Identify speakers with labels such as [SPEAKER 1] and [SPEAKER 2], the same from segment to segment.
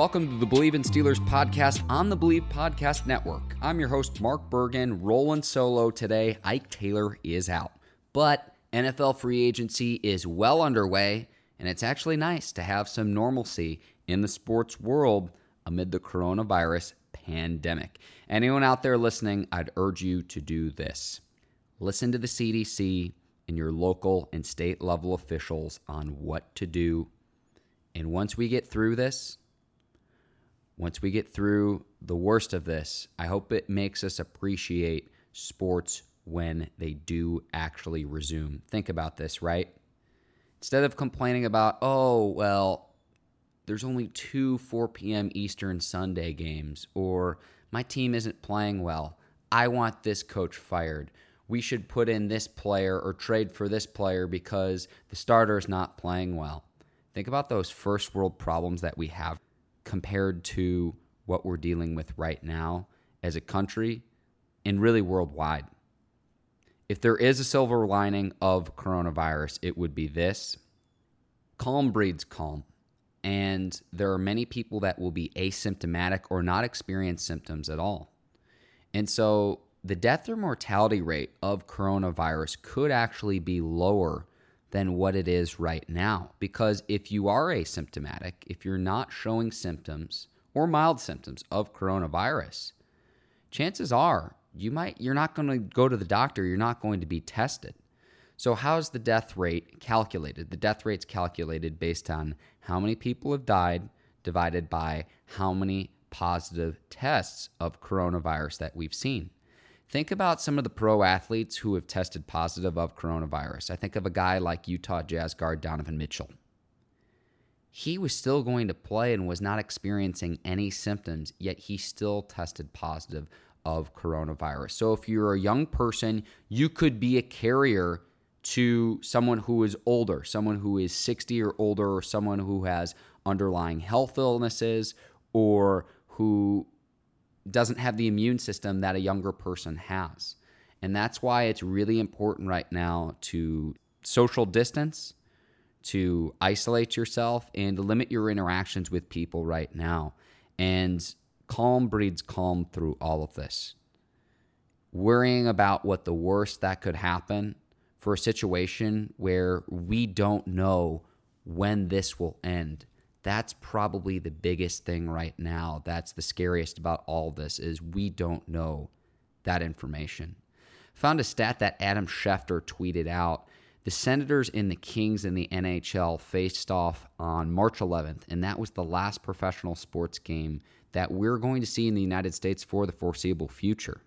[SPEAKER 1] Welcome to the Bleav in Steelers podcast on the Bleav Podcast Network. I'm your host, Mark Bergen, rolling solo today. Ike Taylor is out, but NFL free agency is well underway, and it's actually nice to have some normalcy in the sports world amid the coronavirus pandemic. Anyone out there listening, I'd urge you to do this listen to the CDC and your local and state level officials on what to do. And once we get through this, once we get through the worst of this, I hope it makes us appreciate sports when they do actually resume. Think about this, right? Instead of complaining about, oh, well, there's only two 4 p.m. Eastern Sunday games, or my team isn't playing well. I want this coach fired. We should put in this player or trade for this player because the starter is not playing well. Think about those first world problems that we have compared to what we're dealing with right now as a country and really worldwide. If there is a silver lining of coronavirus, it would be this calm breeds calm. And there are many people that will be asymptomatic or not experience symptoms at all. And so the death or mortality rate of coronavirus could actually be lower than what it is right now. Because if you are asymptomatic, if you're not showing symptoms or mild symptoms of coronavirus, chances are you might you're not going to go to the doctor, you're not going to be tested. So how's the death rate calculated? The death rate's calculated based on how many people have died divided by how many positive tests of coronavirus that we've seen. Think about some of the pro athletes who have tested positive of coronavirus. I think of a guy like Utah Jazz guard Donovan Mitchell. He was still going to play and was not experiencing any symptoms, yet he still tested positive of coronavirus. So if you're a young person, you could be a carrier to someone who is older, someone who is 60 or older, or someone who has underlying health illnesses, or who doesn't have the immune system that a younger person has. And that's why it's really important right now to social distance, to isolate yourself, and to limit your interactions with people right now. And calm breeds calm through all of this. Worrying about what the worst that could happen for a situation where we don't know when this will end that's probably the biggest thing right now. That's the scariest about all this is we don't know that information. Found a stat that Adam Schefter tweeted out. The Senators and the Kings in the NHL faced off on March 11th, and that was the last professional sports game that we're going to see in the United States for the foreseeable future.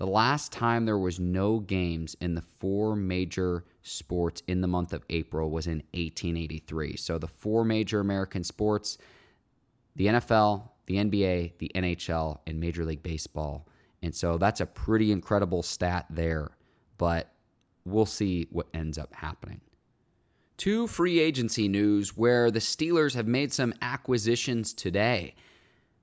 [SPEAKER 1] The last time there was no games in the four major sports in the month of April was in 1883. So the four major American sports, the NFL, the NBA, the NHL, and Major League Baseball. And so that's a pretty incredible stat there, but we'll see what ends up happening. Two free agency news where the Steelers have made some acquisitions today.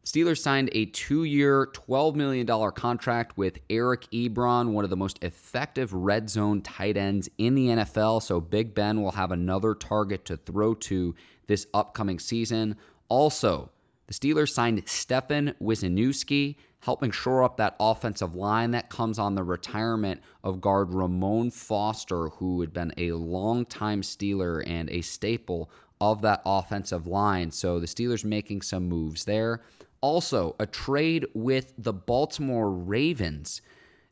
[SPEAKER 1] Steelers signed a two year, $12 million contract with Eric Ebron, one of the most effective red zone tight ends in the NFL. So Big Ben will have another target to throw to this upcoming season. Also, the Steelers signed Stefan Wisniewski, helping shore up that offensive line that comes on the retirement of guard Ramon Foster, who had been a longtime Steeler and a staple of that offensive line. So the Steelers making some moves there. Also, a trade with the Baltimore Ravens.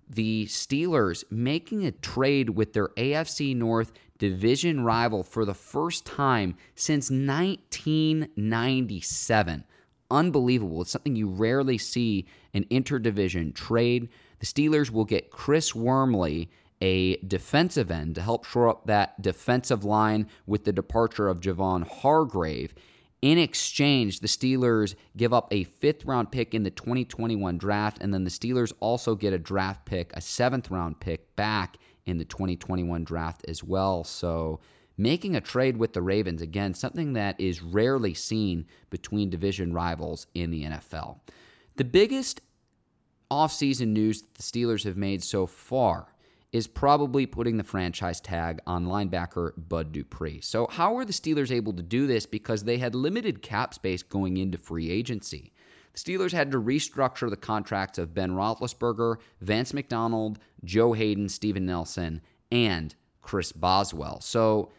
[SPEAKER 1] The Steelers making a trade with their AFC North division rival for the first time since 1997. Unbelievable. It's something you rarely see an interdivision trade. The Steelers will get Chris Wormley a defensive end to help shore up that defensive line with the departure of Javon Hargrave. In exchange, the Steelers give up a fifth round pick in the 2021 draft, and then the Steelers also get a draft pick, a seventh round pick back in the 2021 draft as well. So, making a trade with the Ravens, again, something that is rarely seen between division rivals in the NFL. The biggest offseason news that the Steelers have made so far is probably putting the franchise tag on linebacker Bud Dupree. So, how were the Steelers able to do this? Because they had limited cap space going into free agency. The Steelers had to restructure the contracts of Ben Roethlisberger, Vance McDonald, Joe Haden, Steven Nelson, and Chris Boswell. So,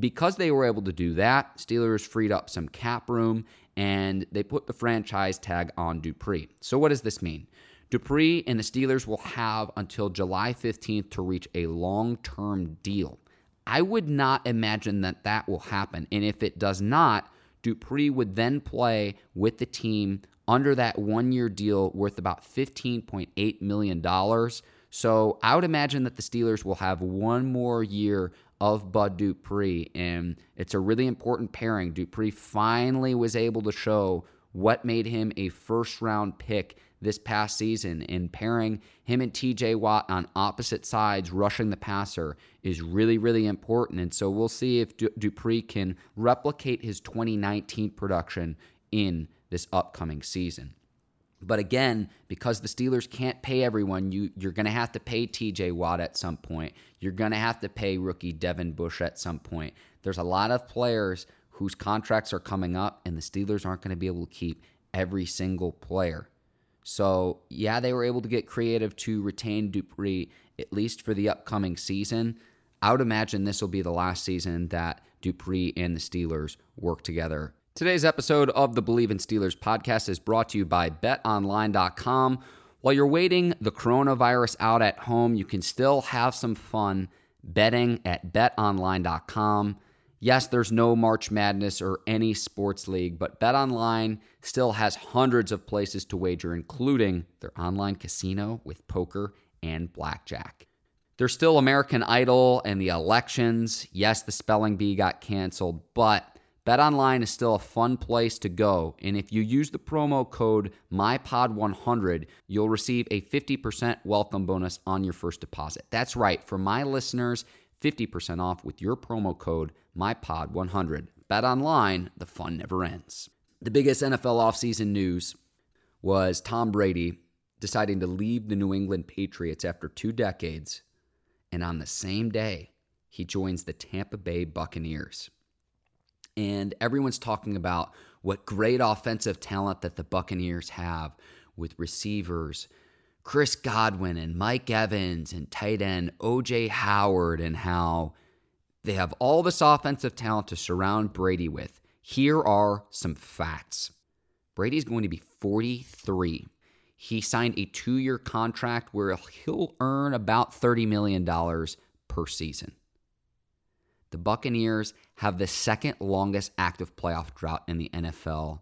[SPEAKER 1] because they were able to do that, Steelers freed up some cap room and they put the franchise tag on Dupree. So, what does this mean? Dupree and the Steelers will have until July 15th to reach a long term deal. I would not imagine that that will happen. And if it does not, Dupree would then play with the team under that one year deal worth about $15.8 million. So I would imagine that the Steelers will have one more year of Bud Dupree. And it's a really important pairing. Dupree finally was able to show what made him a first round pick this past season. And pairing him and TJ Watt on opposite sides, rushing the passer, is really, really important. And so we'll see if Dupree can replicate his 2019 production in this upcoming season. But again, because the Steelers can't pay everyone, you, you're going to have to pay TJ Watt at some point. You're going to have to pay rookie Devin Bush at some point. There's a lot of players whose contracts are coming up, and the Steelers aren't going to be able to keep every single player. So, yeah, they were able to get creative to retain Dupree, at least for the upcoming season. I would imagine this will be the last season that Dupree and the Steelers work together. Today's episode of the Bleav in Steelers podcast is brought to you by betonline.com. While you're waiting the coronavirus out at home, you can still have some fun betting at betonline.com. Yes, there's no March Madness or any sports league, but BetOnline still has hundreds of places to wager, including their online casino with poker and blackjack. There's still American Idol and the elections. Yes, the spelling bee got canceled, but BetOnline is still a fun place to go. And if you use the promo code MyPod100, you'll receive a 50% welcome bonus on your first deposit. That's right. For my listeners, 50% off with your promo code MyPod100. Bet online, the fun never ends. The biggest NFL offseason news was Tom Brady deciding to leave the New England Patriots after two decades, and on the same day, he joins the Tampa Bay Buccaneers. And everyone's talking about what great offensive talent that the Buccaneers have with receivers, Chris Godwin and Mike Evans and tight end OJ Howard and how they have all this offensive talent to surround Brady with. Here are some facts Brady's going to be 43. He signed a two year contract where he'll earn about $30 million per season. The Buccaneers have the second longest active playoff drought in the NFL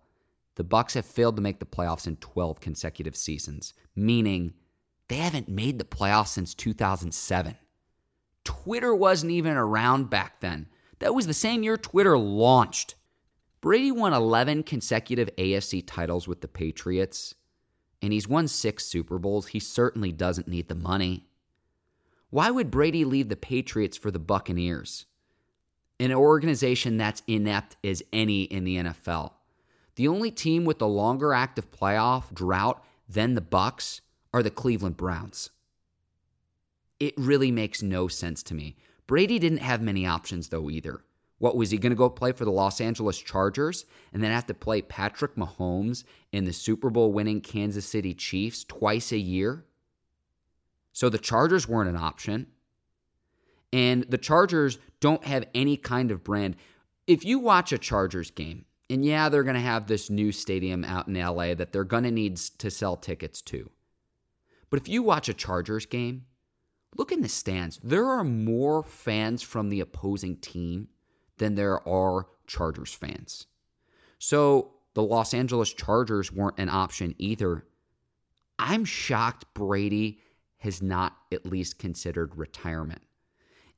[SPEAKER 1] the Bucs have failed to make the playoffs in 12 consecutive seasons, meaning they haven't made the playoffs since 2007. Twitter wasn't even around back then. That was the same year Twitter launched. Brady won 11 consecutive AFC titles with the Patriots, and he's won six Super Bowls. He certainly doesn't need the money. Why would Brady leave the Patriots for the Buccaneers? An organization that's inept as any in the NFL. The only team with a longer active playoff drought than the Bucs are the Cleveland Browns. It really makes no sense to me. Brady didn't have many options though either. What was he going to go play for the Los Angeles Chargers and then have to play Patrick Mahomes in the Super Bowl winning Kansas City Chiefs twice a year? So the Chargers weren't an option. And the Chargers don't have any kind of brand. If you watch a Chargers game, and yeah, they're going to have this new stadium out in LA that they're going to need to sell tickets to. But if you watch a Chargers game, look in the stands. There are more fans from the opposing team than there are Chargers fans. So the Los Angeles Chargers weren't an option either. I'm shocked Brady has not at least considered retirement.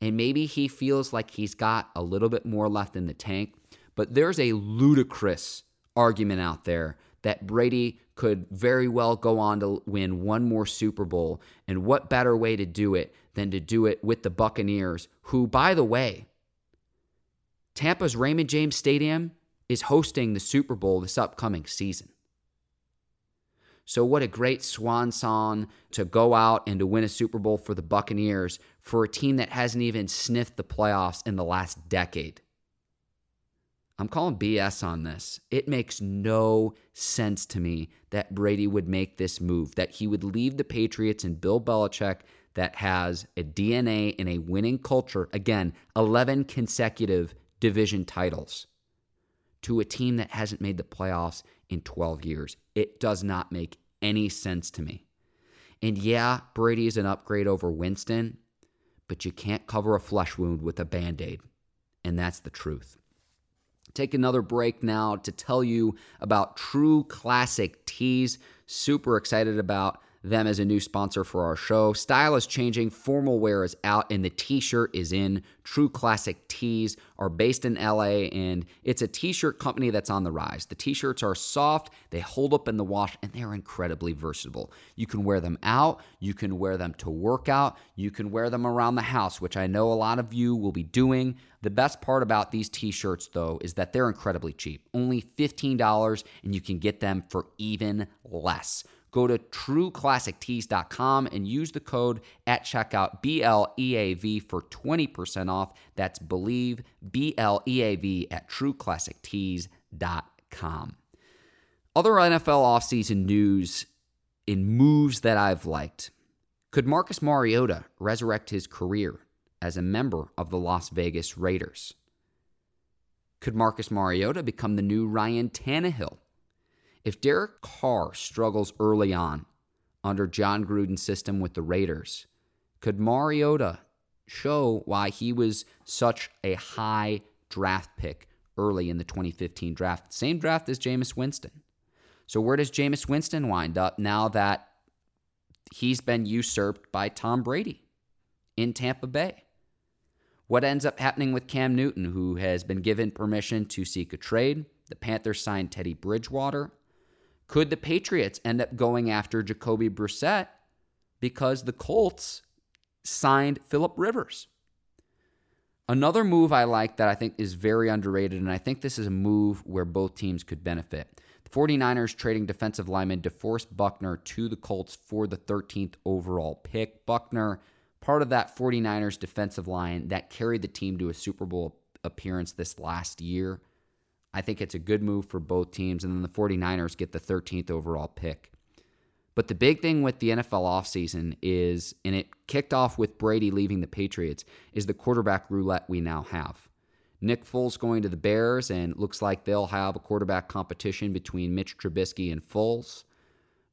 [SPEAKER 1] And maybe he feels like he's got a little bit more left in the tank, but there's a ludicrous argument out there that Brady could very well go on to win one more Super Bowl. And what better way to do it than to do it with the Buccaneers, who, by the way, Tampa's Raymond James Stadium is hosting the Super Bowl this upcoming season. So, what a great swan song to go out and to win a Super Bowl for the Buccaneers for a team that hasn't even sniffed the playoffs in the last decade. I'm calling BS on this. It makes no sense to me that Brady would make this move, that he would leave the Patriots and Bill Belichick that has a DNA and a winning culture. Again, 11 consecutive division titles to a team that hasn't made the playoffs in 12 years. It does not make any sense to me. And yeah, Brady is an upgrade over Winston, but you can't cover a flesh wound with a band aid. And that's the truth. Take another break now to tell you about True Classic Tees. Super excited about them as a new sponsor for our show. Style is changing, formal wear is out, and the t shirt is in. True Classic Tees are based in LA, and it's a t shirt company that's on the rise. The t shirts are soft, they hold up in the wash, and they're incredibly versatile. You can wear them out, you can wear them to work out, you can wear them around the house, which I know a lot of you will be doing. The best part about these t shirts, though, is that they're incredibly cheap only $15, and you can get them for even less. Go to trueclassictees.com and use the code at checkout BLEAV for 20% off. That's Believe BLEAV at trueclassictees.com. Other NFL offseason news in moves that I've liked. Could Marcus Mariota resurrect his career as a member of the Las Vegas Raiders? Could Marcus Mariota become the new Ryan Tannehill? If Derek Carr struggles early on under Jon Gruden's system with the Raiders, could Mariota show why he was such a high draft pick early in the 2015 draft? Same draft as Jameis Winston. So where does Jameis Winston wind up now that he's been usurped by Tom Brady in Tampa Bay? What ends up happening with Cam Newton, who has been given permission to seek a trade? The Panthers signed Teddy Bridgewater. Could the Patriots end up going after Jacoby Brissett because the Colts signed Philip Rivers? Another move I like that I think is very underrated, and I think this is a move where both teams could benefit. The 49ers trading defensive lineman DeForest Buckner to the Colts for the 13th overall pick. Buckner, part of that 49ers defensive line that carried the team to a Super Bowl appearance this last year. I think it's a good move for both teams. And then the 49ers get the 13th overall pick. But the big thing with the NFL offseason is, and it kicked off with Brady leaving the Patriots, is the quarterback roulette we now have. Nick Foles going to the Bears, and looks like they'll have a quarterback competition between Mitch Trubisky and Foles.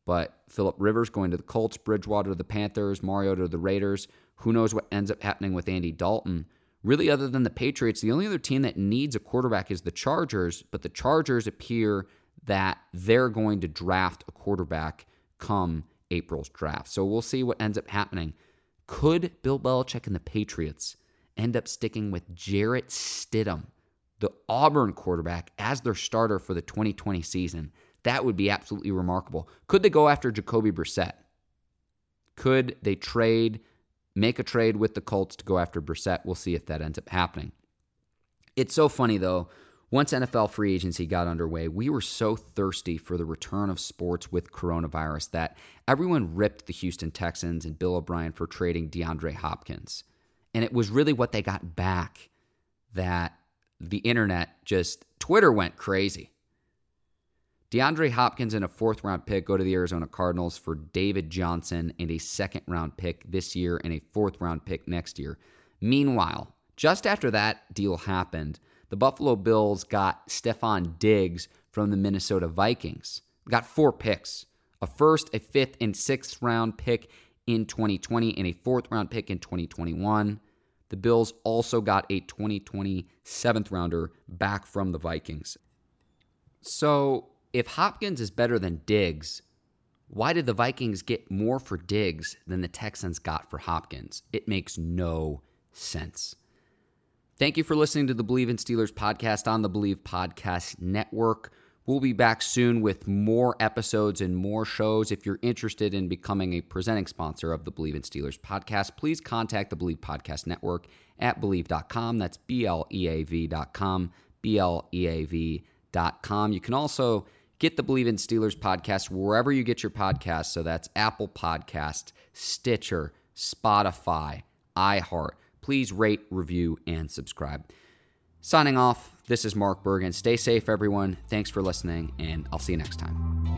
[SPEAKER 1] But Philip Rivers going to the Colts, Bridgewater to the Panthers, Mariota to the Raiders. Who knows what ends up happening with Andy Dalton? Really, other than the Patriots, the only other team that needs a quarterback is the Chargers, but the Chargers appear that they're going to draft a quarterback come April's draft. So we'll see what ends up happening. Could Bill Belichick and the Patriots end up sticking with Jarrett Stidham, the Auburn quarterback, as their starter for the 2020 season? That would be absolutely remarkable. Could they go after Jacoby Brissett? Could they trade make a trade with the Colts to go after Brissett. We'll see if that ends up happening. It's so funny, though. Once NFL free agency got underway, we were so thirsty for the return of sports with coronavirus that everyone ripped the Houston Texans and Bill O'Brien for trading DeAndre Hopkins. And it was really what they got back that the internet just, Twitter went crazy. DeAndre Hopkins and a fourth round pick go to the Arizona Cardinals for David Johnson and a second round pick this year and a fourth round pick next year. Meanwhile, just after that deal happened, the Buffalo Bills got Stefon Diggs from the Minnesota Vikings. Got four picks a first, a fifth, and sixth round pick in 2020 and a fourth round pick in 2021. The Bills also got a 2020 seventh rounder back from the Vikings. So if Hopkins is better than Diggs, Why did the Vikings get more for Diggs than the Texans got for Hopkins? It makes no sense. Thank you for listening to the Bleav in Steelers podcast on the Bleav Podcast Network. We'll be back soon with more episodes and more shows. If you're interested in becoming a presenting sponsor of the Bleav in Steelers podcast, please contact the Bleav Podcast Network at Bleav.com. That's B L E A V.com. B L E A V.com. You can also get the Bleav in Steelers podcast wherever you get your podcasts. So that's Apple Podcast, Stitcher, Spotify, iHeart. Please rate, review, and subscribe. Signing off, this is Mark Bergen. Stay safe, everyone. Thanks for listening, and I'll see you next time.